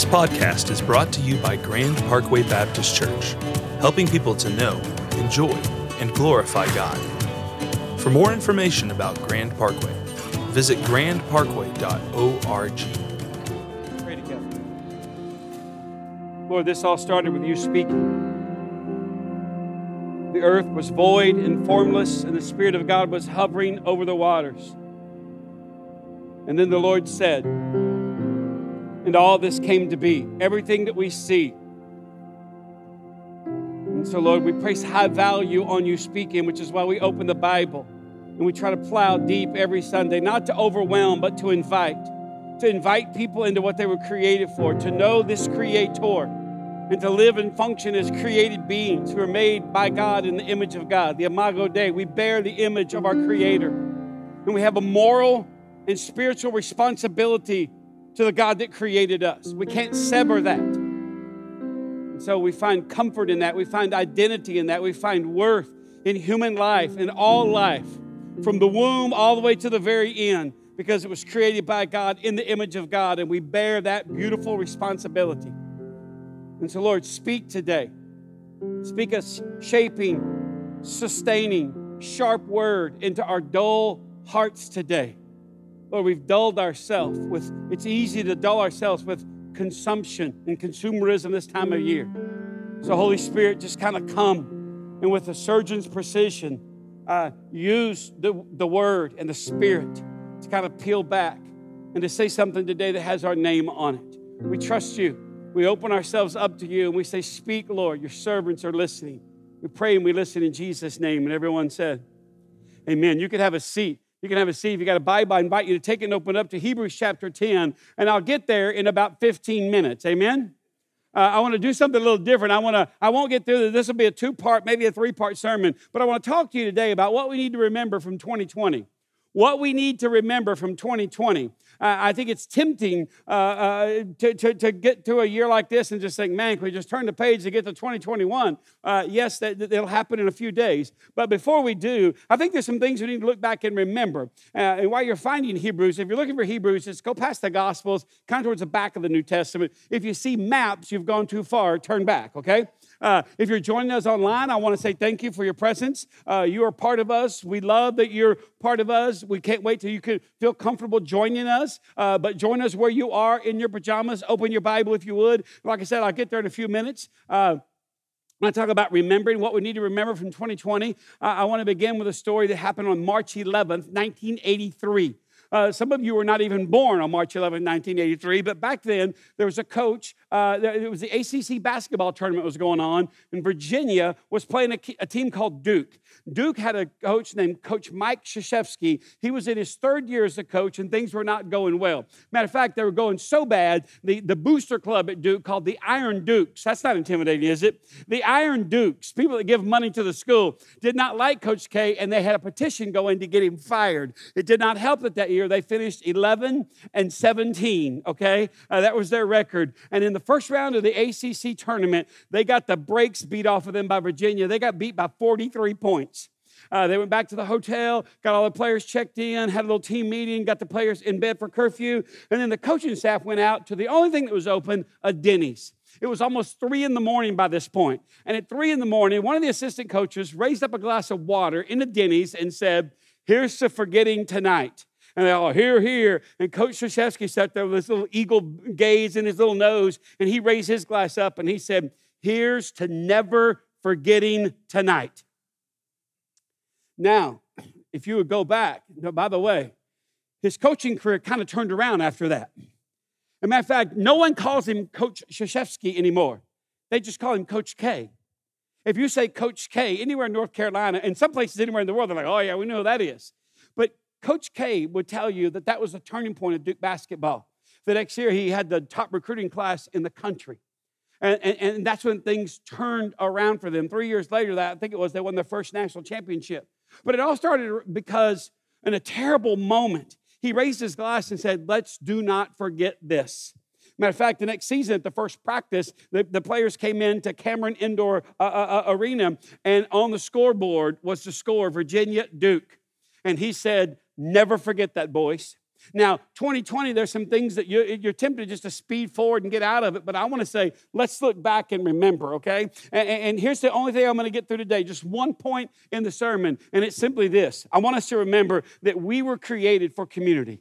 This podcast is brought to you by Grand Parkway Baptist Church, helping people to know, enjoy, and glorify God. For more information about Grand Parkway, visit grandparkway.org. Pray together. Lord, this all started with you speaking. The earth was void and formless, and the Spirit of God was hovering over the waters. And then the Lord said, and all this came to be, everything that we see. And so, Lord, we place high value on you speaking, which is why we open the Bible and we try to plow deep every Sunday, not to overwhelm, but to invite, to invite people into what they were created for, to know this Creator, and to live and function as created beings who are made by God in the image of God, the Imago Dei. We bear the image of our Creator, and we have a moral and spiritual responsibility to the God that created us. We can't sever that. And so we find comfort in that. We find identity in that. We find worth in human life, in all life, from the womb all the way to the very end, because it was created by God in the image of God, and we bear that beautiful responsibility. And so, Lord, speak today. Speak a shaping, sustaining, sharp word into our dull hearts today. Lord, we've dulled ourselves with, it's easy to dull ourselves with consumption and consumerism this time of year. So, Holy Spirit, just kind of come and with a surgeon's precision, uh, use the, the word and the spirit to kind of peel back and to say something today that has our name on it. We trust you. We open ourselves up to you and we say, Speak, Lord. Your servants are listening. We pray and we listen in Jesus' name. And everyone said, Amen. You could have a seat. You can have a seat. If you got a Bible, I invite you to take it and open up to Hebrews chapter 10, and I'll get there in about 15 minutes. Amen? Uh, I want to do something a little different. I want to. I won't get through this. This will be a two-part, maybe a three-part sermon. But I want to talk to you today about what we need to remember from 2020 what we need to remember from 2020. I think it's tempting uh, uh, to, to, to, get to a year like this and just think, man, can we just turn the page to get to 2021? Uh, yes, that, that'll happen in a few days. But before we do, I think there's some things we need to look back and remember. Uh, and while you're finding Hebrews, if you're looking for Hebrews, just go past the Gospels, kind of towards the back of the New Testament. If you see maps, you've gone too far, turn back, okay? Uh, if you're joining us online, I want to say thank you for your presence. Uh, you are part of us. We love that you're part of us. We can't wait till you can feel comfortable joining us. Uh, but join us where you are in your pajamas. Open your Bible if you would. Like I said, I'll get there in a few minutes. Uh, I talk about remembering what we need to remember from 2020. Uh, I want to begin with a story that happened on March 11th, 1983. Uh, some of you were not even born on March 11, 1983, but back then there was a coach. Uh, it was the ACC basketball tournament was going on, and Virginia was playing a, a team called Duke. Duke had a coach named Coach Mike Krzyzewski. He was in his third year as a coach, and things were not going well. Matter of fact, they were going so bad, the, the booster club at Duke called the Iron Dukes. That's not intimidating, is it? The Iron Dukes, people that give money to the school, did not like Coach K, and they had a petition going to get him fired. It did not help that that year they finished 11 and 17, okay? Uh, that was their record. And in the first round of the ACC tournament, they got the brakes beat off of them by Virginia. They got beat by 43 points. Uh, they went back to the hotel, got all the players checked in, had a little team meeting, got the players in bed for curfew, and then the coaching staff went out to the only thing that was open, a Denny's. It was almost three in the morning by this point. And at three in the morning, one of the assistant coaches raised up a glass of water in the Denny's and said, Here's to forgetting tonight. And they all, here, here. And Coach Krzyzewski sat there with his little eagle gaze in his little nose, and he raised his glass up and he said, Here's to never forgetting tonight. Now, if you would go back, by the way, his coaching career kind of turned around after that. As a matter of fact, no one calls him Coach Krzyzewski anymore. They just call him Coach K. If you say Coach K anywhere in North Carolina, and some places anywhere in the world, they're like, oh, yeah, we know who that is. Coach K would tell you that that was a turning point of Duke basketball. The next year, he had the top recruiting class in the country. And, and, and, that's when things turned around for them. Three years later, that I think it was, they won their first national championship. But it all started because in a terrible moment, he raised his glass and said, Let's do not forget this. Matter of fact, the next season at the first practice, the, the players came in to Cameron Indoor uh, uh, uh Arena, and on the scoreboard was the score Virginia Duke. And he said, Never forget that, boys. Now, 2020, there's some things that you're, you're tempted just to speed forward and get out of it, but I want to say, let's look back and remember, okay? And, and here's the only thing I'm going to get through today, just one point in the sermon, and it's simply this. I want us to remember that we were created for community.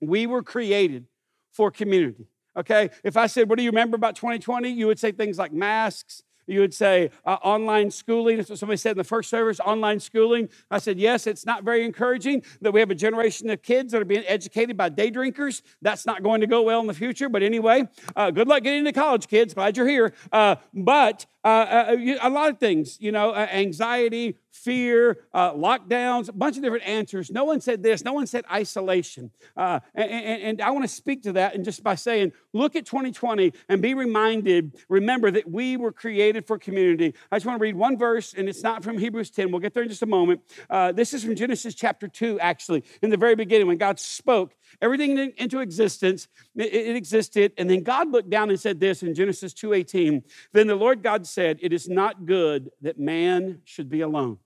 We were created for community. Okay? If I said, What do you remember about 2020? You would say things like masks, you would say uh, online schooling. That's what somebody said in the first service online schooling. I said, yes, it's not very encouraging that we have a generation of kids that are being educated by day drinkers. That's not going to go well in the future. But anyway, uh, good luck getting into college, kids. Glad you're here. Uh, but uh, uh, a lot of things, you know, uh, anxiety, fear, uh, lockdowns, a bunch of different answers. No one said this. No one said isolation. Uh, and, and, and, I want to speak to that and just by saying, look at 2020 and be reminded, remember that we were created for community. I just want to read one verse, and it's not from Hebrews 10. We'll get there in just a moment. Uh, this is from Genesis chapter 2, actually, in the very beginning when God spoke everything into existence. It, existed, and then God looked down and said this in Genesis 2:18. Then the Lord God said, "It is not good that man should be alone."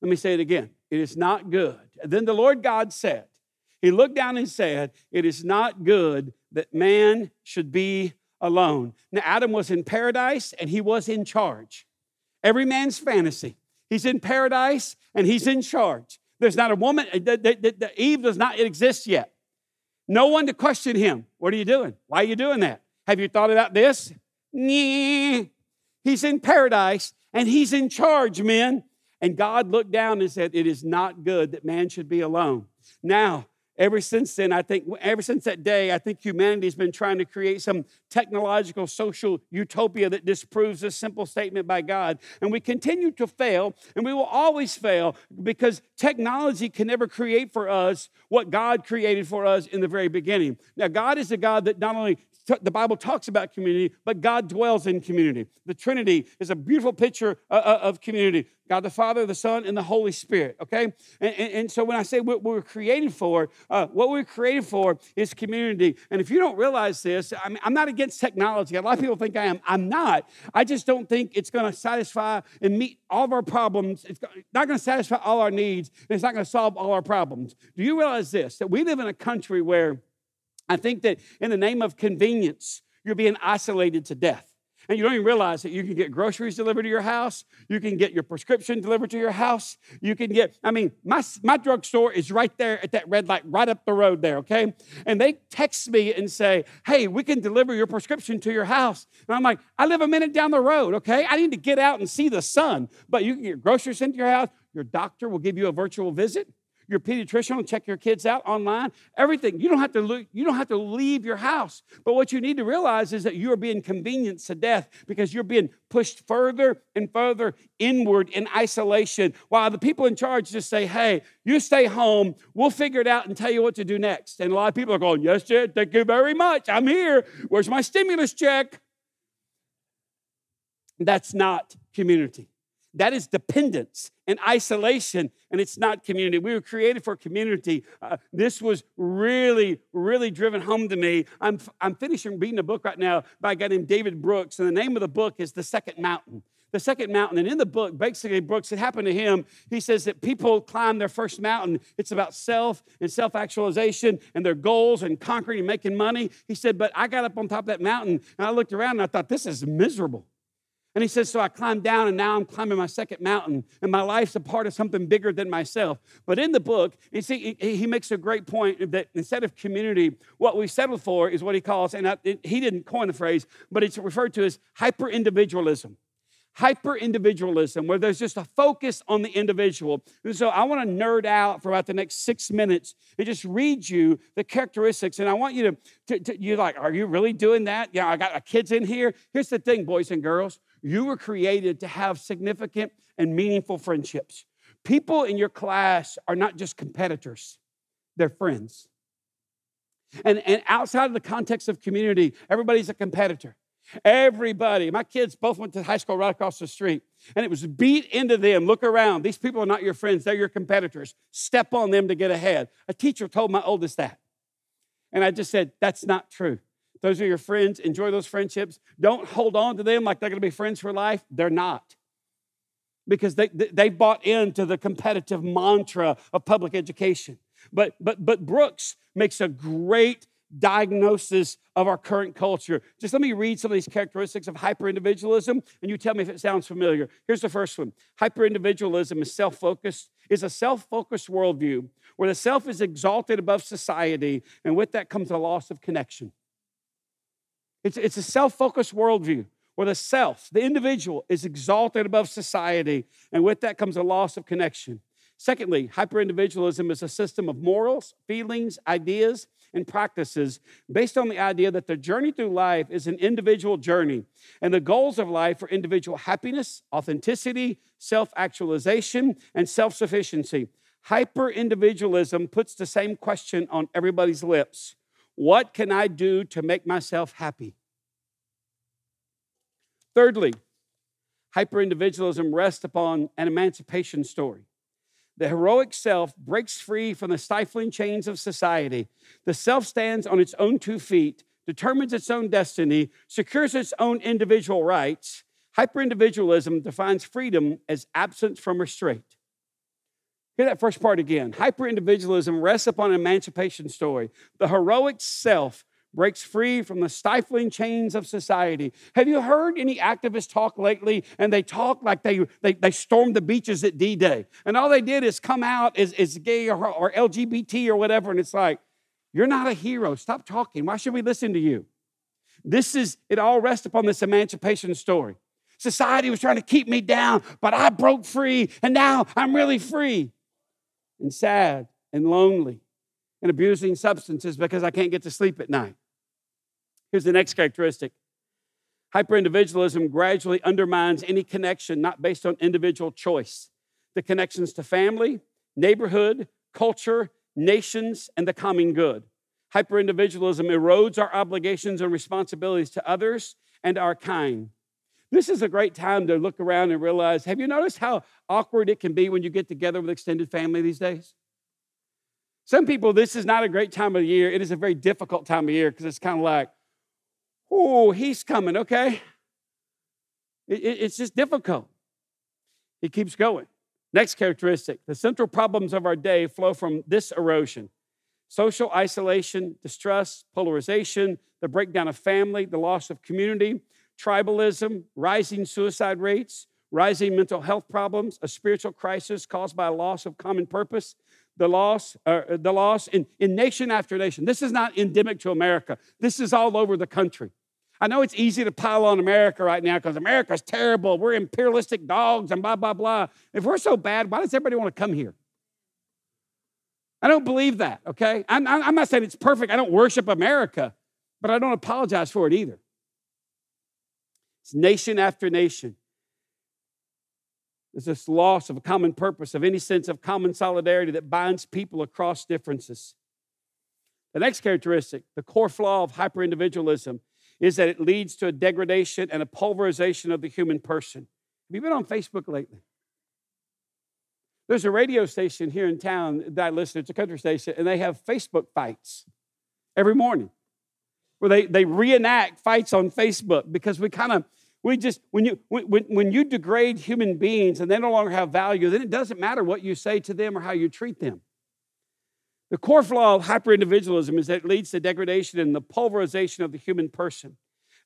Let me say it again. It is not good. then the Lord God said, He looked down and said, It is not good that man should be alone. Now, Adam was in paradise and he was in charge. Every man's fantasy. He's in paradise and he's in charge. There's not a woman, uh, the, the, the, Eve does not exist yet. No one to question him. What are you doing? Why are you doing that? Have you thought about this? He's in paradise and he's in charge, men. And God looked down and said, It is not good that man should be alone. Now, ever since then, I think, ever since that day, I think humanity's been trying to create some technological social utopia that disproves this simple statement by God. And we continue to fail, and we will always fail because technology can never create for us what God created for us in the very beginning. Now, God is a God that not only the Bible talks about community, but God dwells in community. The Trinity is a beautiful picture uh, uh, of community God the Father, the Son, and the Holy Spirit, okay? And, and, and so when I say what we are created for, uh, what we are created for is community. And if you don't realize this, I mean, I'm not against technology. A lot of people think I am. I'm not. I just don't think it's going to satisfy and meet all of our problems. It's not going to satisfy all our needs, and it's not going to solve all our problems. Do you realize this? That we live in a country where I think that in the name of convenience, you're being isolated to death. And you don't even realize that you can get groceries delivered to your house. You can get your prescription delivered to your house. You can get, I mean, my, my drugstore is right there at that red light, right up the road there, okay? And they text me and say, hey, we can deliver your prescription to your house. And I'm like, I live a minute down the road, okay? I need to get out and see the sun. But you can get groceries sent to your house. Your doctor will give you a virtual visit your pediatrician will check your kids out online, everything. You don't have to lo- you don't have to leave your house. But what you need to realize is that you are being convenienced to death because you're being pushed further and further inward in isolation while the people in charge just say, "Hey, you stay home. We'll figure it out and tell you what to do next." And a lot of people are going, "Yes, Jed, thank you very much. I'm here. Where's my stimulus check?" That's not community. That is dependence and isolation, and it's not community. We were created for community. Uh, this was really, really driven home to me. I'm, I'm finishing reading a book right now by a guy named David Brooks, and the name of the book is The Second Mountain. The second mountain. And in the book, basically, Brooks, it happened to him. He says that people climb their first mountain. It's about self and self actualization and their goals and conquering and making money. He said, But I got up on top of that mountain and I looked around and I thought, This is miserable. And he says, So I climbed down and now I'm climbing my second mountain, and my life's a part of something bigger than myself. But in the book, you see, he makes a great point that instead of community, what we settle for is what he calls, and he didn't coin the phrase, but it's referred to as hyper individualism hyper individualism, where there's just a focus on the individual. And so I want to nerd out for about the next six minutes and just read you the characteristics. And I want you to, to, to you're like, are you really doing that? Yeah, I got uh, kids in here. Here's the thing, boys and girls you were created to have significant and meaningful friendships. People in your class are not just competitors, they're friends. And, and outside of the context of community, everybody's a competitor. Everybody, my kids both went to high school right across the street, and it was beat into them. Look around. These people are not your friends, they're your competitors. Step on them to get ahead. A teacher told my oldest that. And I just said, That's not true. Those are your friends. Enjoy those friendships. Don't hold on to them like they're going to be friends for life. They're not. Because they, they bought into the competitive mantra of public education. But, but, but Brooks makes a great diagnosis of our current culture. Just let me read some of these characteristics of hyperindividualism and you tell me if it sounds familiar. Here's the first one hyperindividualism is self focused, is a self focused worldview where the self is exalted above society, and with that comes a loss of connection. It's, it's a self focused worldview where the self, the individual, is exalted above society, and with that comes a loss of connection. Secondly, hyperindividualism is a system of morals, feelings, ideas, and practices based on the idea that the journey through life is an individual journey, and the goals of life are individual happiness, authenticity, self actualization, and self sufficiency. Hyperindividualism puts the same question on everybody's lips What can I do to make myself happy? Thirdly, hyperindividualism rests upon an emancipation story. The heroic self breaks free from the stifling chains of society. The self stands on its own two feet, determines its own destiny, secures its own individual rights. Hyperindividualism defines freedom as absence from restraint. Hear that first part again. Hyperindividualism rests upon an emancipation story. The heroic self breaks free from the stifling chains of society. Have you heard any activists talk lately? And they talk like they, they, they stormed the beaches at D Day. And all they did is come out as, as gay or, or LGBT or whatever. And it's like, you're not a hero. Stop talking. Why should we listen to you? This is, it all rests upon this emancipation story. Society was trying to keep me down, but I broke free, and now I'm really free. And sad and lonely and abusing substances because I can't get to sleep at night. Here's the next characteristic hyperindividualism gradually undermines any connection not based on individual choice. The connections to family, neighborhood, culture, nations, and the common good. Hyperindividualism erodes our obligations and responsibilities to others and our kind. This is a great time to look around and realize have you noticed how awkward it can be when you get together with extended family these days? Some people, this is not a great time of the year. It is a very difficult time of year because it's kind of like, oh, he's coming, okay? It, it, it's just difficult. It keeps going. Next characteristic the central problems of our day flow from this erosion social isolation, distrust, polarization, the breakdown of family, the loss of community, tribalism, rising suicide rates, rising mental health problems, a spiritual crisis caused by a loss of common purpose, the loss, uh, the loss in, in nation after nation. This is not endemic to America. This is all over the country. I know it's easy to pile on America right now because America's terrible. We're imperialistic dogs and blah, blah, blah. If we're so bad, why does everybody want to come here? I don't believe that, okay? I'm, I'm not saying it's perfect. I don't worship America, but I don't apologize for it either. It's nation after nation. There's this loss of a common purpose, of any sense of common solidarity that binds people across differences. The next characteristic, the core flaw of hyperindividualism, is that it leads to a degradation and a pulverization of the human person. Have you been on Facebook lately? There's a radio station here in town that I listen to, it's a country station, and they have Facebook fights every morning where they, they reenact fights on Facebook because we kind of we just, when you, when, when you degrade human beings and they no longer have value, then it doesn't matter what you say to them or how you treat them. The core flaw of hyperindividualism is that it leads to degradation and the pulverization of the human person.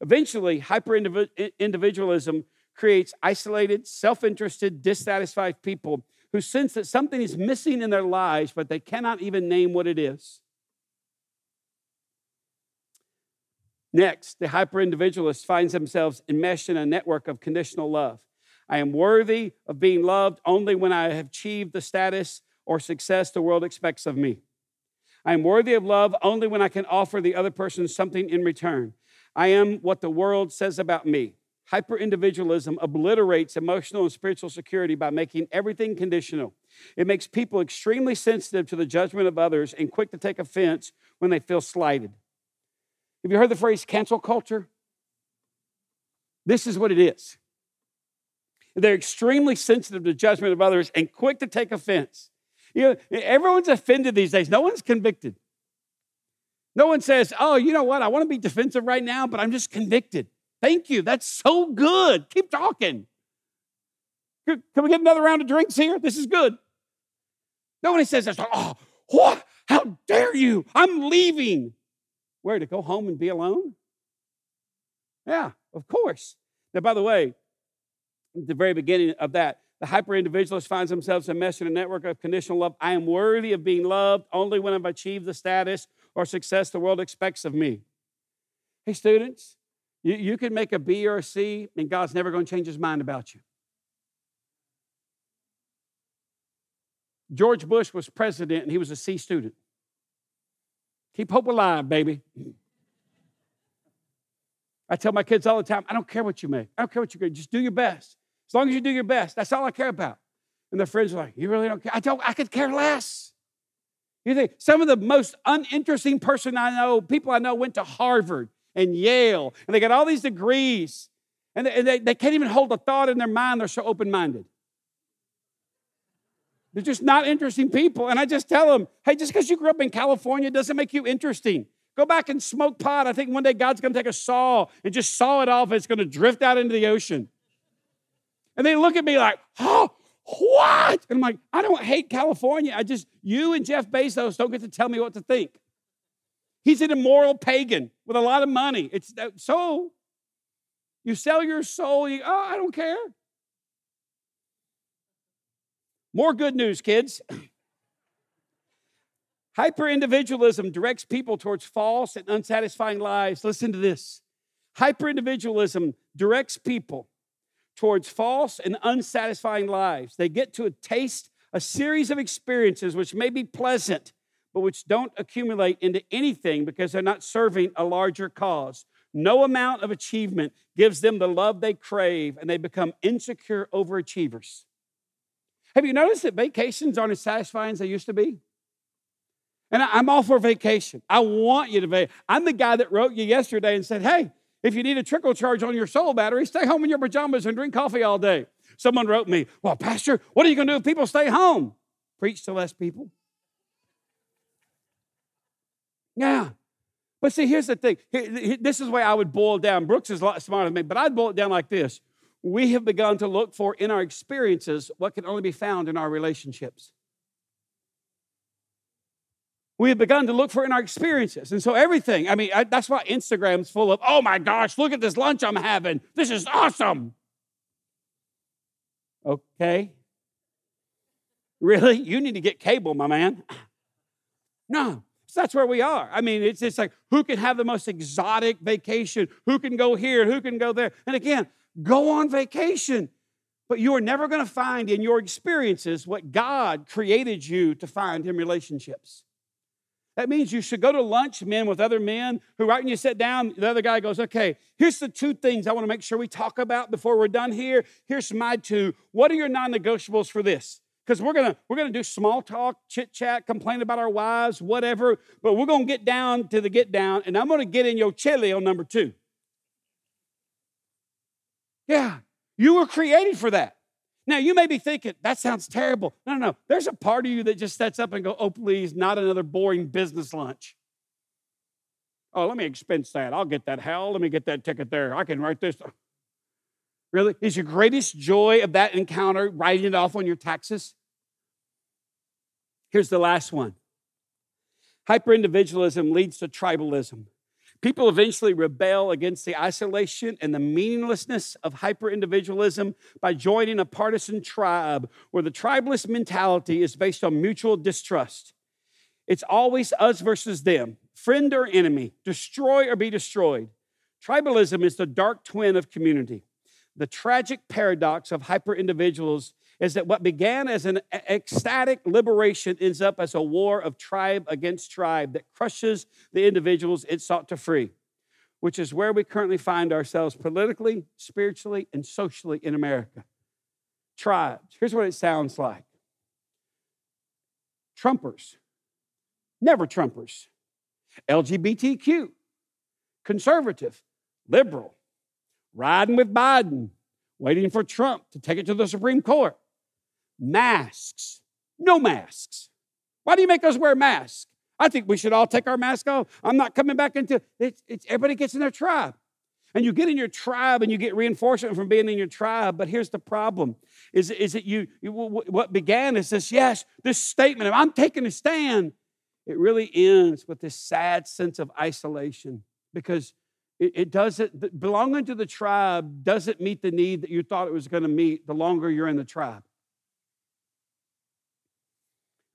Eventually, hyperindividualism creates isolated, self interested, dissatisfied people who sense that something is missing in their lives, but they cannot even name what it is. Next, the hyperindividualist finds themselves enmeshed in a network of conditional love. I am worthy of being loved only when I have achieved the status or success the world expects of me. I am worthy of love only when I can offer the other person something in return. I am what the world says about me. Hyperindividualism obliterates emotional and spiritual security by making everything conditional. It makes people extremely sensitive to the judgment of others and quick to take offense when they feel slighted. Have you heard the phrase cancel culture? This is what it is. They're extremely sensitive to judgment of others and quick to take offense. You know, everyone's offended these days. No one's convicted. No one says, "Oh, you know what? I want to be defensive right now, but I'm just convicted." Thank you. That's so good. Keep talking. Can we get another round of drinks here? This is good. Nobody says. Oh, what? How dare you? I'm leaving. Where to go home and be alone? Yeah, of course. Now, by the way, at the very beginning of that, the hyper individualist finds themselves enmeshed in a network of conditional love. I am worthy of being loved only when I've achieved the status or success the world expects of me. Hey, students, you, you can make a B or a C, and God's never going to change his mind about you. George Bush was president, and he was a C student. Keep hope alive, baby. I tell my kids all the time, I don't care what you make. I don't care what you get. Just do your best. As long as you do your best, that's all I care about. And their friends are like, You really don't care? I don't, I could care less. You think some of the most uninteresting person I know, people I know went to Harvard and Yale, and they got all these degrees, and they, they, they can't even hold a thought in their mind. They're so open minded. They're just not interesting people. And I just tell them, hey, just because you grew up in California doesn't make you interesting. Go back and smoke pot. I think one day God's going to take a saw and just saw it off. It's going to drift out into the ocean. And they look at me like, oh, what? And I'm like, I don't hate California. I just, you and Jeff Bezos don't get to tell me what to think. He's an immoral pagan with a lot of money. It's uh, so you sell your soul. You, oh, I don't care. More good news, kids. Hyper individualism directs people towards false and unsatisfying lives. Listen to this. Hyper individualism directs people towards false and unsatisfying lives. They get to a taste a series of experiences which may be pleasant, but which don't accumulate into anything because they're not serving a larger cause. No amount of achievement gives them the love they crave, and they become insecure overachievers. Have you noticed that vacations aren't as satisfying as they used to be? And I'm all for vacation. I want you to vacation. I'm the guy that wrote you yesterday and said, hey, if you need a trickle charge on your soul battery, stay home in your pajamas and drink coffee all day. Someone wrote me, well, Pastor, what are you going to do if people stay home? Preach to less people. Yeah. But see, here's the thing. This is the way I would boil down. Brooks is a lot smarter than me, but I'd boil it down like this. We have begun to look for in our experiences what can only be found in our relationships we have begun to look for in our experiences. And so everything, I mean, I, that's why Instagram's full of, oh my gosh, look at this lunch I'm having. This is awesome. Okay. Really? You need to get cable, my man. No, so that's where we are. I mean, it's just like who can have the most exotic vacation? Who can go here? Who can go there? And again, go on vacation. But you are never going to find in your experiences what God created you to find in relationships. That means you should go to lunch, men, with other men who, right when you sit down, the other guy goes, Okay, here's the two things I want to make sure we talk about before we're done here. Here's my two. What are your non negotiables for this? Because we're gonna we're gonna do small talk, chit chat, complain about our wives, whatever. But we're gonna get down to the get down, and I'm gonna get in your chili on number two. Yeah, you were created for that. Now, you may be thinking, that sounds terrible. No, no, no. There's a part of you that just sets up and go, oh, please, not another boring business lunch. Oh, let me expense that. I'll get that. Hell, let me get that ticket there. I can write this. Really? Is your greatest joy of that encounter writing it off on your taxes? Here's the last one hyperindividualism leads to tribalism. People eventually rebel against the isolation and the meaninglessness of hyper-individualism by joining a partisan tribe where the tribalist mentality is based on mutual distrust. It's always us versus them, friend or enemy, destroy or be destroyed. Tribalism is the dark twin of community. The tragic paradox of hyper individuals is that what began as an ecstatic liberation ends up as a war of tribe against tribe that crushes the individuals it sought to free, which is where we currently find ourselves politically, spiritually, and socially in America. Tribes. Here's what it sounds like Trumpers, never Trumpers, LGBTQ, conservative, liberal, riding with Biden, waiting for Trump to take it to the Supreme Court masks. No masks. Why do you make us wear masks? I think we should all take our mask off. I'm not coming back into it's, it's everybody gets in their tribe. And you get in your tribe and you get reinforcement from being in your tribe. But here's the problem is, is that you, you what began is this, yes, this statement of I'm taking a stand. it really ends with this sad sense of isolation because it, it doesn't, belonging to the tribe doesn't meet the need that you thought it was going to meet the longer you're in the tribe.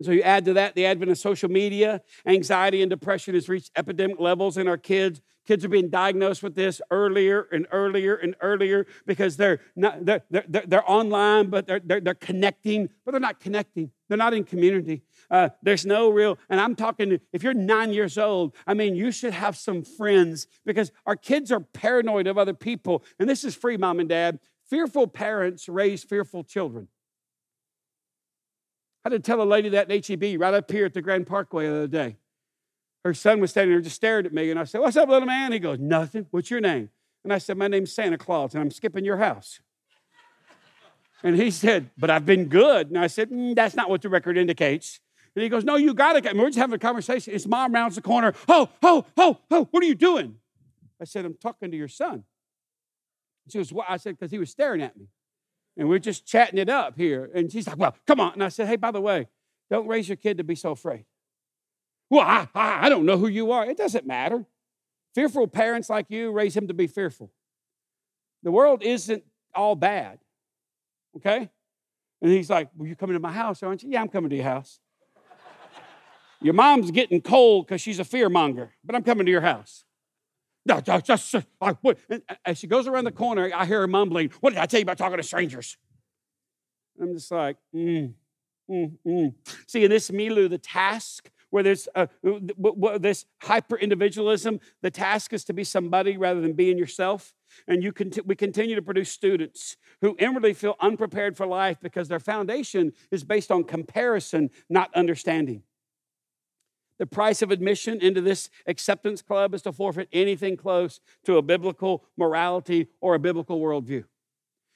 So you add to that the advent of social media, anxiety and depression has reached epidemic levels in our kids. Kids are being diagnosed with this earlier and earlier and earlier because they're not they're, they're, they're online, but they're, they're, they're connecting, but they're not connecting. They're not in community. Uh, there's no real, and I'm talking, if you're nine years old, I mean, you should have some friends because our kids are paranoid of other people. And this is free, mom and dad. Fearful parents raise fearful children. I had to tell a lady that in HEB right up here at the Grand Parkway the other day. Her son was standing there just staring at me, and I said, What's up, little man? He goes, Nothing. What's your name? And I said, My name's Santa Claus, and I'm skipping your house. and he said, But I've been good. And I said, mm, That's not what the record indicates. And he goes, No, you got to. We're just having a conversation. His mom rounds the corner. Oh, oh, oh, oh, what are you doing? I said, I'm talking to your son. She goes, What? I said, Because he was staring at me and we're just chatting it up here. And she's like, Well, come on. And I said, Hey, by the way, don't raise your kid to be so afraid. Well, I, I, I don't know who you are. It doesn't matter. Fearful parents like you raise him to be fearful. The world isn't all bad, okay? And he's like, Well, you coming to my house, aren't you? Yeah, I'm coming to your house. your mom's getting cold because she's a fear monger, but I'm coming to your house. No, just, I, what? As she goes around the corner, I hear her mumbling, What did I tell you about talking to strangers? I'm just like, mm, mm, mm. See, in this milieu, the task where there's uh, this hyper individualism, the task is to be somebody rather than being yourself. And you we continue to produce students who inwardly feel unprepared for life because their foundation is based on comparison, not understanding. The price of admission into this acceptance club is to forfeit anything close to a biblical morality or a biblical worldview.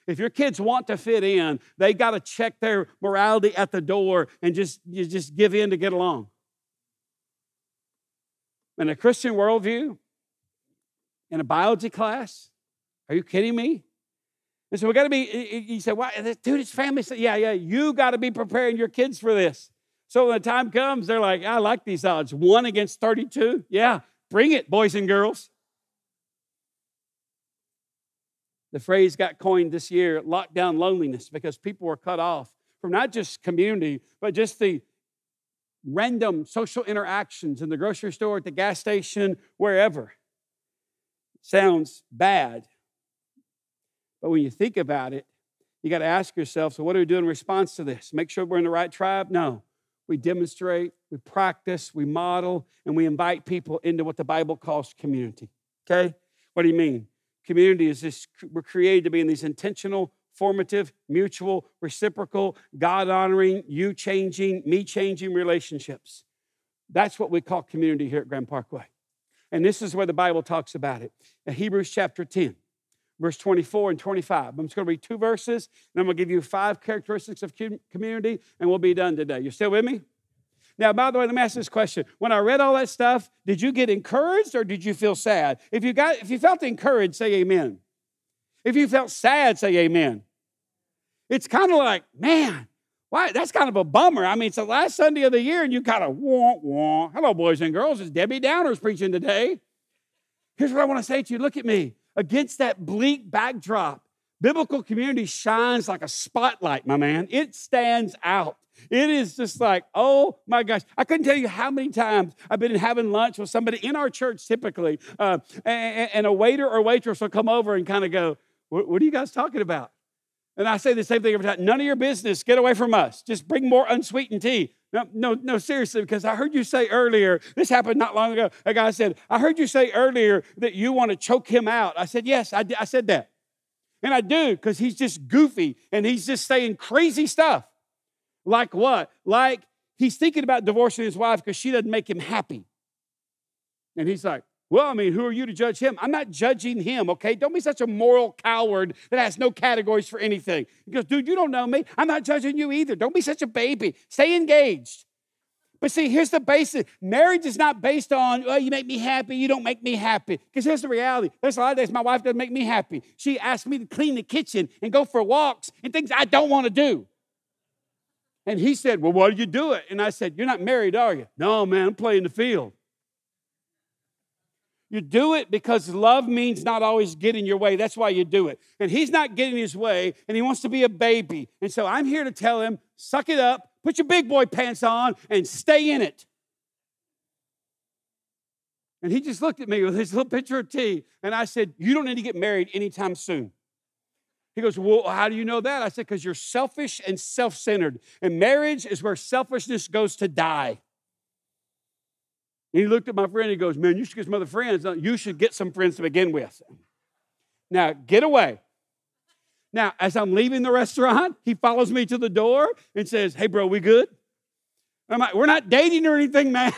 If your kids want to fit in, they got to check their morality at the door and just, you just give in to get along. In a Christian worldview, in a biology class, are you kidding me? And so we got to be, you say, why, dude, it's family. Yeah, yeah, you got to be preparing your kids for this. So when the time comes, they're like, I like these odds. One against 32? Yeah, bring it, boys and girls. The phrase got coined this year lockdown loneliness because people were cut off from not just community, but just the random social interactions in the grocery store, at the gas station, wherever. Sounds bad. But when you think about it, you got to ask yourself so, what do we do in response to this? Make sure we're in the right tribe? No we demonstrate, we practice, we model, and we invite people into what the Bible calls community. Okay? What do you mean? Community is this, we're created to be in these intentional, formative, mutual, reciprocal, God honoring, you changing, me changing relationships. That's what we call community here at Grand Parkway. And this is where the Bible talks about it. In Hebrews chapter 10, verse 24 and 25. I'm just going to read two verses, and I'm going to give you five characteristics of community, and we'll be done today. You still with me? Now, by the way, let me ask this question. When I read all that stuff, did you get encouraged or did you feel sad? If you got if you felt encouraged, say amen. If you felt sad, say amen. It's kind of like, man, why that's kind of a bummer. I mean, it's the last Sunday of the year, and you kind of wah wah. Hello, boys and girls. It's Debbie Downers preaching today. Here's what I want to say to you. Look at me against that bleak backdrop, biblical community shines like a spotlight, my man. It stands out. It is just like, oh my gosh. I couldn't tell you how many times I've been having lunch with somebody in our church typically, uh, and, and, a waiter or waitress will come over and kind of go, what are you guys talking about? And I say the same thing every time. None of your business. Get away from us. Just bring more unsweetened tea. No, no, no, seriously, because I heard you say earlier, this happened not long ago. A guy said, I heard you say earlier that you want to choke him out. I said, Yes, I, I said that. And I do, because he's just goofy and he's just saying crazy stuff. Like what? Like he's thinking about divorcing his wife because she doesn't make him happy. And he's like, well, I mean, who are you to judge him? I'm not judging him, okay? Don't be such a moral coward that has no categories for anything. He goes, dude, you don't know me. I'm not judging you either. Don't be such a baby. Stay engaged. But see, here's the basic marriage is not based on, well, you make me happy, you don't make me happy. Because here's the reality there's a lot of days my wife doesn't make me happy. She asks me to clean the kitchen and go for walks and things I don't want to do. And he said, Well, why do you do it? And I said, You're not married, are you? No, man, I'm playing the field. You do it because love means not always getting your way. That's why you do it. And he's not getting his way, and he wants to be a baby. And so I'm here to tell him suck it up, put your big boy pants on, and stay in it. And he just looked at me with his little pitcher of tea, and I said, You don't need to get married anytime soon. He goes, Well, how do you know that? I said, Because you're selfish and self centered. And marriage is where selfishness goes to die. And he looked at my friend and he goes, Man, you should get some other friends. You should get some friends to begin with. Now, get away. Now, as I'm leaving the restaurant, he follows me to the door and says, Hey, bro, we good? I'm like, We're not dating or anything, man.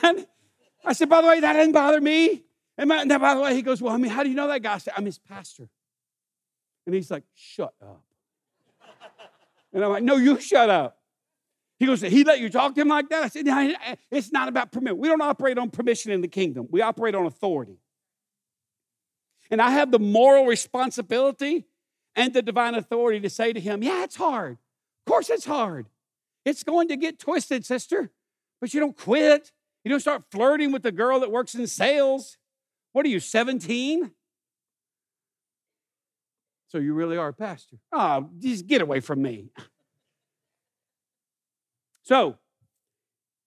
I said, By the way, that didn't bother me. And now, by the way, he goes, Well, I mean, how do you know that guy? I said, I'm his pastor. And he's like, Shut up. And I'm like, No, you shut up. He goes, He let you talk to him like that? I said, no, It's not about permission. We don't operate on permission in the kingdom, we operate on authority. And I have the moral responsibility and the divine authority to say to him, Yeah, it's hard. Of course, it's hard. It's going to get twisted, sister, but you don't quit. You don't start flirting with the girl that works in sales. What are you, 17? So you really are a pastor. Oh, just get away from me. So,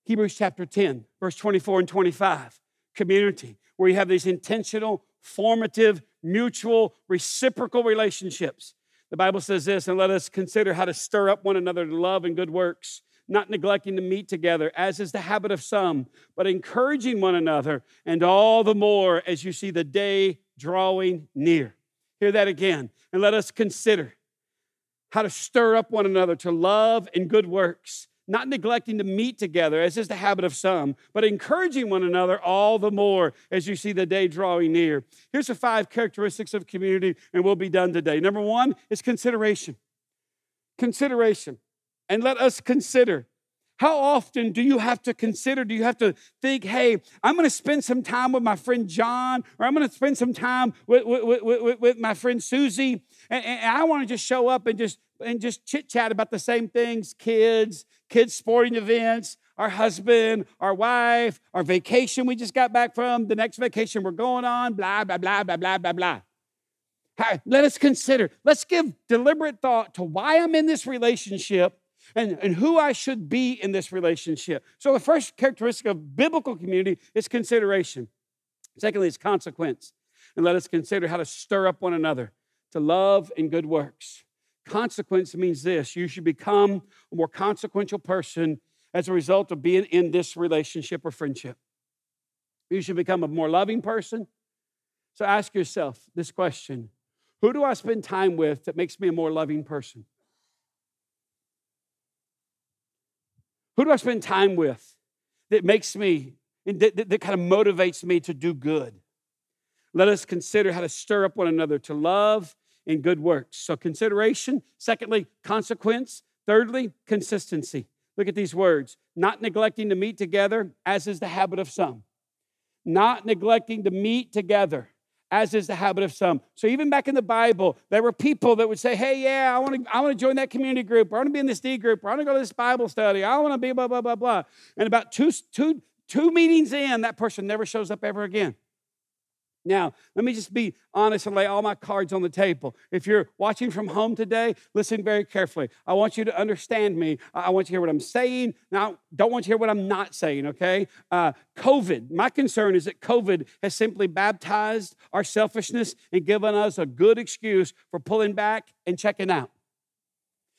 Hebrews chapter 10, verse 24 and 25, community, where you have these intentional, formative, mutual, reciprocal relationships. The Bible says this, and let us consider how to stir up one another to love and good works, not neglecting to meet together, as is the habit of some, but encouraging one another, and all the more as you see the day drawing near. Hear that again. And let us consider how to stir up one another to love and good works not neglecting to meet together, as is the habit of some, but encouraging one another all the more as you see the day drawing near. Here's the five characteristics of community, and we'll be done today. Number one is consideration. Consideration. And let us consider. How often do you have to consider? Do you have to think, hey, I'm going to spend some time with my friend John, or I'm going to spend some time with, with, with, with my friend Susie, and, and I want to just show up and just and just chit chat about the same things kids, kids' sporting events, our husband, our wife, our vacation we just got back from, the next vacation we're going on, blah, blah, blah, blah, blah, blah, blah. Let us consider, let's give deliberate thought to why I'm in this relationship and, and who I should be in this relationship. So, the first characteristic of biblical community is consideration. Secondly, it's consequence. And let us consider how to stir up one another to love and good works. Consequence means this you should become a more consequential person as a result of being in this relationship or friendship. You should become a more loving person. So ask yourself this question Who do I spend time with that makes me a more loving person? Who do I spend time with that makes me, that, that, that kind of motivates me to do good? Let us consider how to stir up one another to love in good works. So, consideration. Secondly, consequence. Thirdly, consistency. Look at these words not neglecting to meet together, as is the habit of some. Not neglecting to meet together, as is the habit of some. So, even back in the Bible, there were people that would say, Hey, yeah, I want to, I want to join that community group, or I want to be in this D group, or I want to go to this Bible study, I want to be blah, blah, blah, blah. And about two, two, two meetings in, that person never shows up ever again. Now, let me just be honest and lay all my cards on the table. If you're watching from home today, listen very carefully. I want you to understand me. I want you to hear what I'm saying. Now, don't want you to hear what I'm not saying, okay? Uh, COVID, my concern is that COVID has simply baptized our selfishness and given us a good excuse for pulling back and checking out.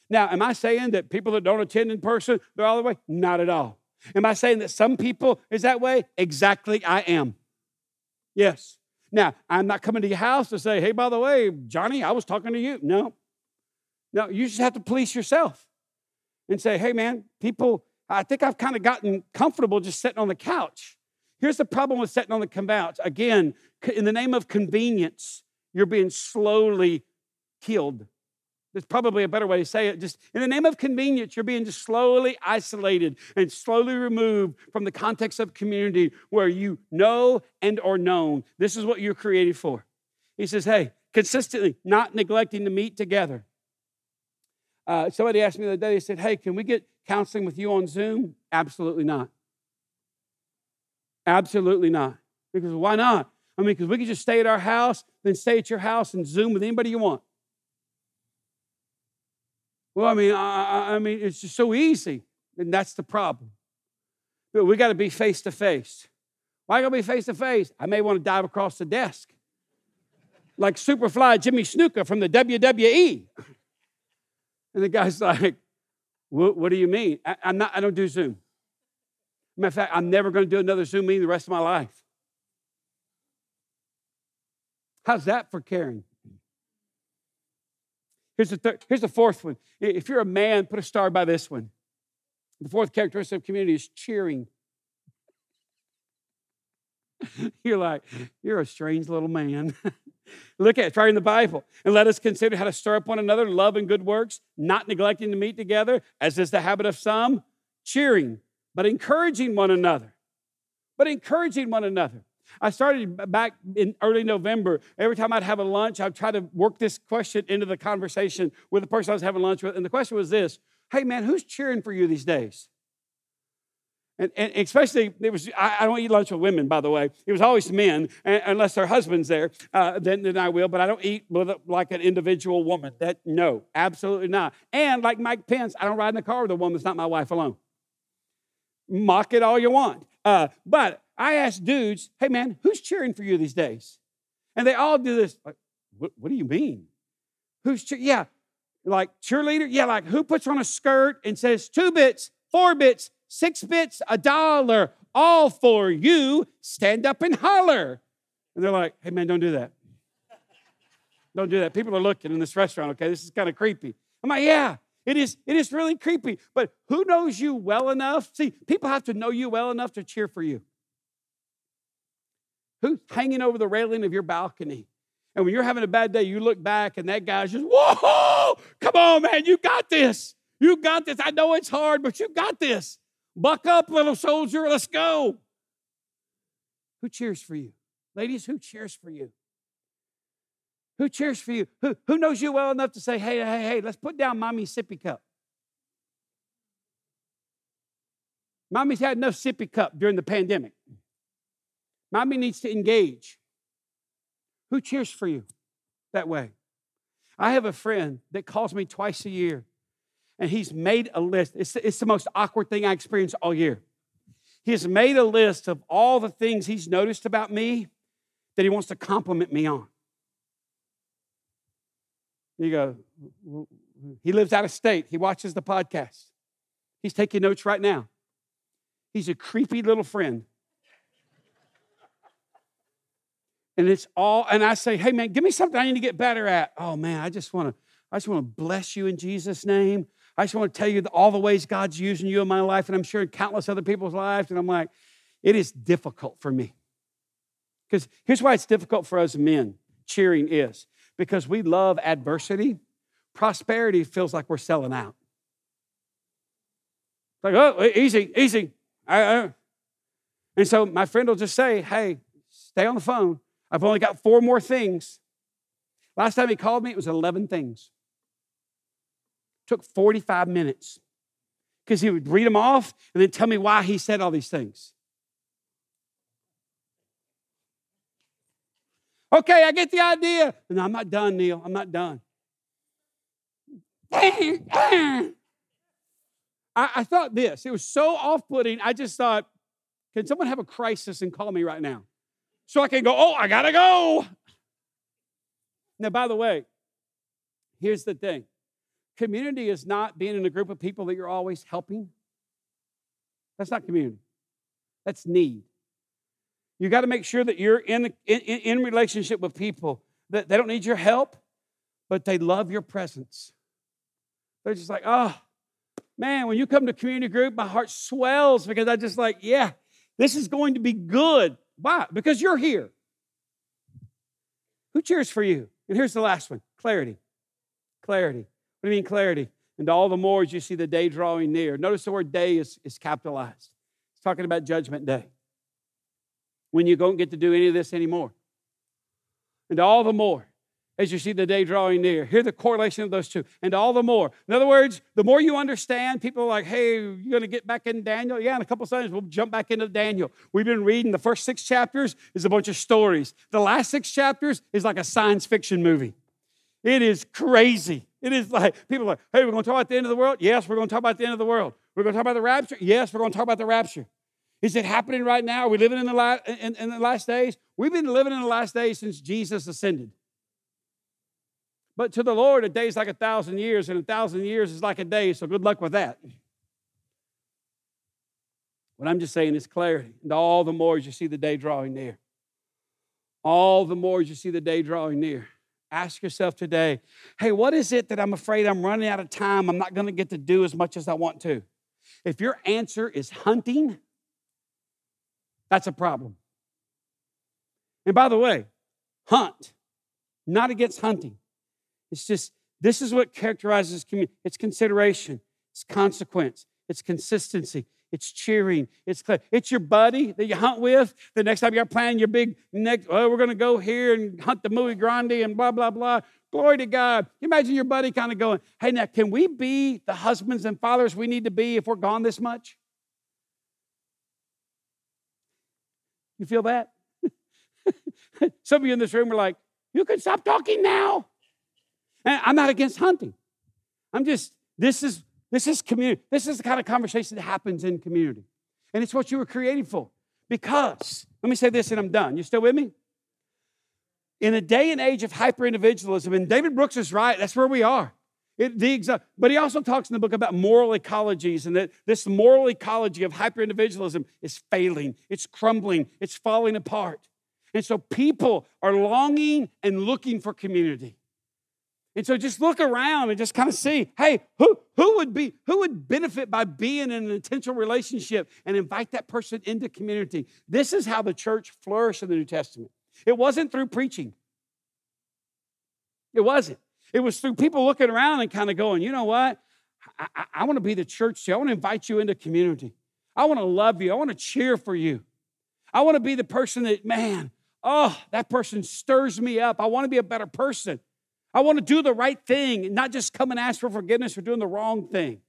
Now, am I saying that people that don't attend in person, they're all the way? Not at all. Am I saying that some people is that way? Exactly, I am. Yes. Now, I'm not coming to your house to say, hey, by the way, Johnny, I was talking to you. No. No, you just have to police yourself and say, hey, man, people, I think I've kind of gotten comfortable just sitting on the couch. Here's the problem with sitting on the couch. Again, in the name of convenience, you're being slowly killed. There's probably a better way to say it. Just in the name of convenience, you're being just slowly isolated and slowly removed from the context of community where you know and are known. This is what you're created for. He says, hey, consistently not neglecting to meet together. Uh, somebody asked me the other day, they said, hey, can we get counseling with you on Zoom? Absolutely not. Absolutely not. Because why not? I mean, because we could just stay at our house, then stay at your house and Zoom with anybody you want. Well, I mean, I, I mean, it's just so easy, and that's the problem. But we got to be face to face. Why gotta be face to face? I may want to dive across the desk, like Superfly Jimmy Snuka from the WWE. And the guy's like, "What, what do you mean? I, am not. I don't do Zoom. Matter of fact, I'm never going to do another Zoom meeting the rest of my life. How's that for caring? Here's the, third, here's the fourth one. If you're a man, put a star by this one. The fourth characteristic of community is cheering. you're like, you're a strange little man. Look at it, try in the Bible. And let us consider how to stir up one another, love and good works, not neglecting to meet together, as is the habit of some, cheering, but encouraging one another. But encouraging one another. I started back in early November. Every time I'd have a lunch, I'd try to work this question into the conversation with the person I was having lunch with. And the question was this Hey, man, who's cheering for you these days? And, and especially, it was, I, I, don't eat lunch with women, by the way. It was always men, and, unless their husband's there, uh, then, then I will. But I don't eat with a, like an individual woman. That No, absolutely not. And like Mike Pence, I don't ride in the car with a woman that's not my wife alone. Mock it all you want. Uh, but I ask dudes, hey man, who's cheering for you these days? And they all do this. Like, what, what do you mean? Who's cheering? Yeah, like cheerleader? Yeah, like who puts on a skirt and says two bits, four bits, six bits, a dollar, all for you. Stand up and holler. And they're like, hey man, don't do that. Don't do that. People are looking in this restaurant, okay? This is kind of creepy. I'm like, yeah, it is, it is really creepy. But who knows you well enough? See, people have to know you well enough to cheer for you. Who's hanging over the railing of your balcony? And when you're having a bad day, you look back and that guy's just, whoa, come on, man, you got this. You got this. I know it's hard, but you got this. Buck up, little soldier. Let's go. Who cheers for you? Ladies, who cheers for you? Who cheers for you? Who, who knows you well enough to say, hey, hey, hey, let's put down mommy's sippy cup? Mommy's had enough sippy cup during the pandemic. Mommy needs to engage. Who cheers for you that way? I have a friend that calls me twice a year, and he's made a list. It's, it's the most awkward thing I experienced all year. He has made a list of all the things he's noticed about me that he wants to compliment me on. You go, he lives out of state. He watches the podcast. He's taking notes right now. He's a creepy little friend. And it's all and i say hey man give me something i need to get better at. Oh man i just want to i just want to bless you in jesus name. I just want to tell you all the ways god's using you in my life and i'm sure in countless other people's lives and i'm like it is difficult for me. Because here's why it's difficult for us men cheering is because we love adversity. Prosperity feels like we're selling out. Like oh easy easy. I, I. and so my friend will just say hey stay on the phone I've only got four more things. Last time he called me, it was 11 things. Took 45 minutes because he would read them off and then tell me why he said all these things. Okay, I get the idea. No, I'm not done, Neil. I'm not done. I, I thought this. It was so off putting. I just thought, can someone have a crisis and call me right now? So I can go, oh, I gotta go. Now, by the way, here's the thing community is not being in a group of people that you're always helping. That's not community, that's need. You got to make sure that you're in, in, in relationship with people that they don't need your help, but they love your presence. They're just like, oh, man, when you come to community group, my heart swells because I just like, yeah, this is going to be good. Why? Because you're here. Who cheers for you? And here's the last one clarity. Clarity. What do you mean, clarity? And all the more as you see the day drawing near. Notice the word day is, is capitalized. It's talking about judgment day. When you don't get to do any of this anymore. And all the more as you see the day drawing near. Hear the correlation of those two, and all the more. In other words, the more you understand, people are like, hey, you're going to get back in Daniel? Yeah, in a couple of Sundays, we'll jump back into Daniel. We've been reading the first six chapters is a bunch of stories. The last six chapters is like a science fiction movie. It is crazy. It is like, people are like, hey, we're going to talk about the end of the world? Yes, we're going to talk about the end of the world. We're going to talk about the rapture? Yes, we're going to talk about the rapture. Is it happening right now? Are we living in the, last, in, in the last days? We've been living in the last days since Jesus ascended. But to the Lord, a day is like a thousand years, and a thousand years is like a day, so good luck with that. What I'm just saying is clarity. And all the more as you see the day drawing near. All the more as you see the day drawing near. Ask yourself today, hey, what is it that I'm afraid I'm running out of time? I'm not going to get to do as much as I want to. If your answer is hunting, that's a problem. And by the way, hunt, not against hunting. It's just, this is what characterizes community it's consideration, it's consequence, it's consistency, it's cheering, it's it's your buddy that you hunt with. The next time you're planning your big next, oh, we're going to go here and hunt the Muy Grande and blah, blah, blah. Glory to God. Imagine your buddy kind of going, hey, now, can we be the husbands and fathers we need to be if we're gone this much? You feel that? Some of you in this room are like, you can stop talking now. I'm not against hunting. I'm just, this is this is community. This is the kind of conversation that happens in community. And it's what you were created for. Because, let me say this and I'm done. You still with me? In a day and age of hyper individualism, and David Brooks is right, that's where we are. It, the exa- but he also talks in the book about moral ecologies and that this moral ecology of hyper individualism is failing, it's crumbling, it's falling apart. And so people are longing and looking for community. And so just look around and just kind of see, hey, who, who would be, who would benefit by being in an intentional relationship and invite that person into community? This is how the church flourished in the New Testament. It wasn't through preaching. It wasn't. It was through people looking around and kind of going, you know what? I, I, I want to be the church too. I want to invite you into community. I want to love you. I want to cheer for you. I want to be the person that, man, oh, that person stirs me up. I want to be a better person. I want to do the right thing and not just come and ask for forgiveness for doing the wrong thing.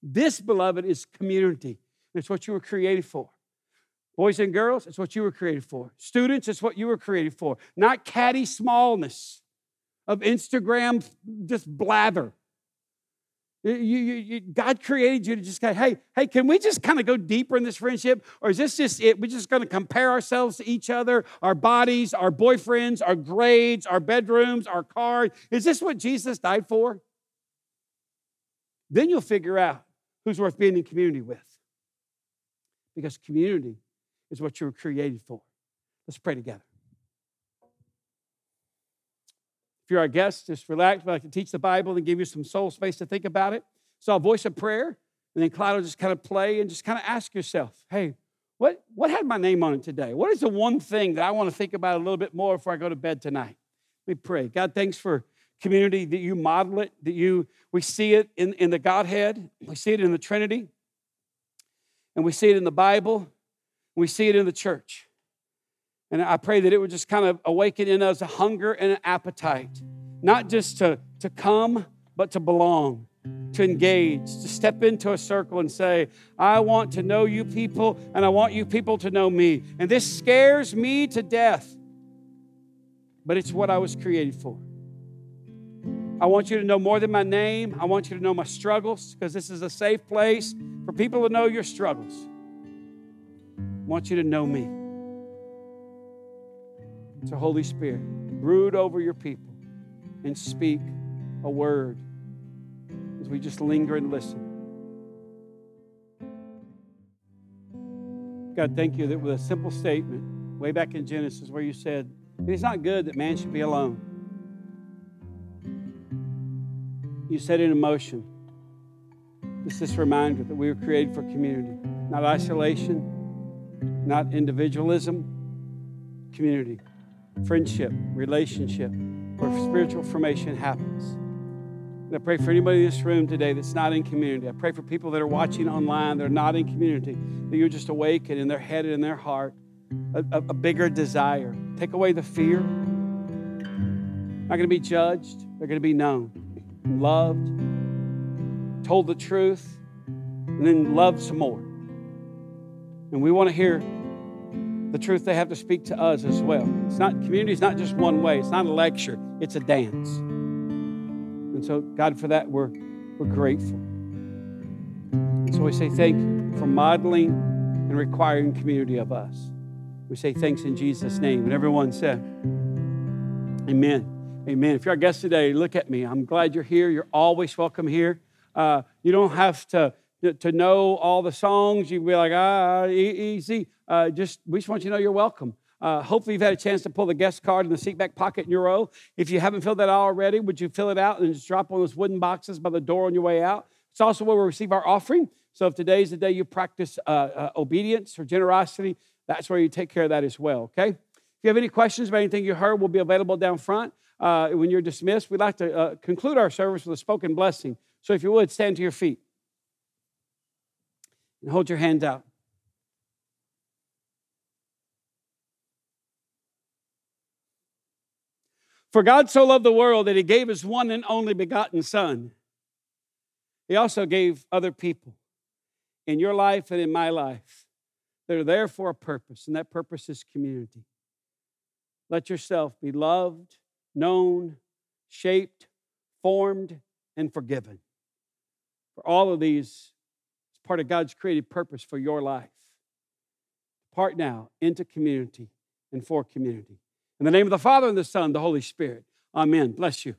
This, beloved, is community. It's what you were created for. Boys and girls, it's what you were created for. Students, it's what you were created for. Not catty smallness of Instagram just blather. You, you, you, God created you to just go, hey, hey, can we just kind of go deeper in this friendship? Or is this just it? We're just going to compare ourselves to each other, our bodies, our boyfriends, our grades, our bedrooms, our cars. Is this what Jesus died for? Then you'll figure out who's worth being in community with. Because community is what you were created for. Let's pray together. If you're our guest, just relax. But I can teach the Bible and give you some soul space to think about it. So I'll voice a prayer, and then Clyde will just kind of play and just kind of ask yourself, hey, what, what had my name on it today? What is the one thing that I want to think about a little bit more before I go to bed tonight? Let me pray. God, thanks for community that you model it, that you we see it in, in the Godhead, we see it in the Trinity, and we see it in the Bible, we see it in the church. And I pray that it would just kind of awaken in us a hunger and an appetite, not just to, to come, but to belong, to engage, to step into a circle and say, I want to know you people, and I want you people to know me. And this scares me to death, but it's what I was created for. I want you to know more than my name. I want you to know my struggles because this is a safe place for people to know your struggles. I want you to know me. So, Holy Spirit, brood over your people and speak a word as we just linger and listen. God, thank you that with a simple statement, way back in Genesis, where you said, It is not good that man should be alone. You set it in motion. It's this reminder that we were created for community, not isolation, not individualism, community friendship, relationship, where spiritual formation happens. And I pray for anybody in this room today that's not in community. I pray for people that are watching online, they're not in community, that you're just awaken in their head and in their heart a, a, a bigger desire. Take away the fear. not going to be judged. They're going to be known, loved, told the truth, and then loved some more. And we want to hear the truth they have to speak to us as well. It's not community is not just one way. It's not a lecture. It's a dance. And so, God, for that we're we're grateful. And so we say thank you for modeling and requiring community of us. We say thanks in Jesus' name. And everyone said, Amen. Amen. If you're our guest today, look at me. I'm glad you're here. You're always welcome here. Uh, you don't have to, to know all the songs. You'd be like, ah, easy. Uh, just we just want you to know you're welcome. Uh, hopefully, you've had a chance to pull the guest card in the seat back pocket in your row. If you haven't filled that out already, would you fill it out and just drop one of those wooden boxes by the door on your way out? It's also where we receive our offering. So, if today is the day you practice uh, uh, obedience or generosity, that's where you take care of that as well, okay? If you have any questions about anything you heard, we'll be available down front uh, when you're dismissed, we'd like to uh, conclude our service with a spoken blessing. So if you would, stand to your feet and hold your hands out. For God so loved the world that he gave his one and only begotten Son. He also gave other people in your life and in my life that are there for a purpose, and that purpose is community. Let yourself be loved known, shaped, formed, and forgiven. For all of these, it's part of God's created purpose for your life. Part now into community and for community. In the name of the Father, and the Son, the Holy Spirit. Amen. Bless you.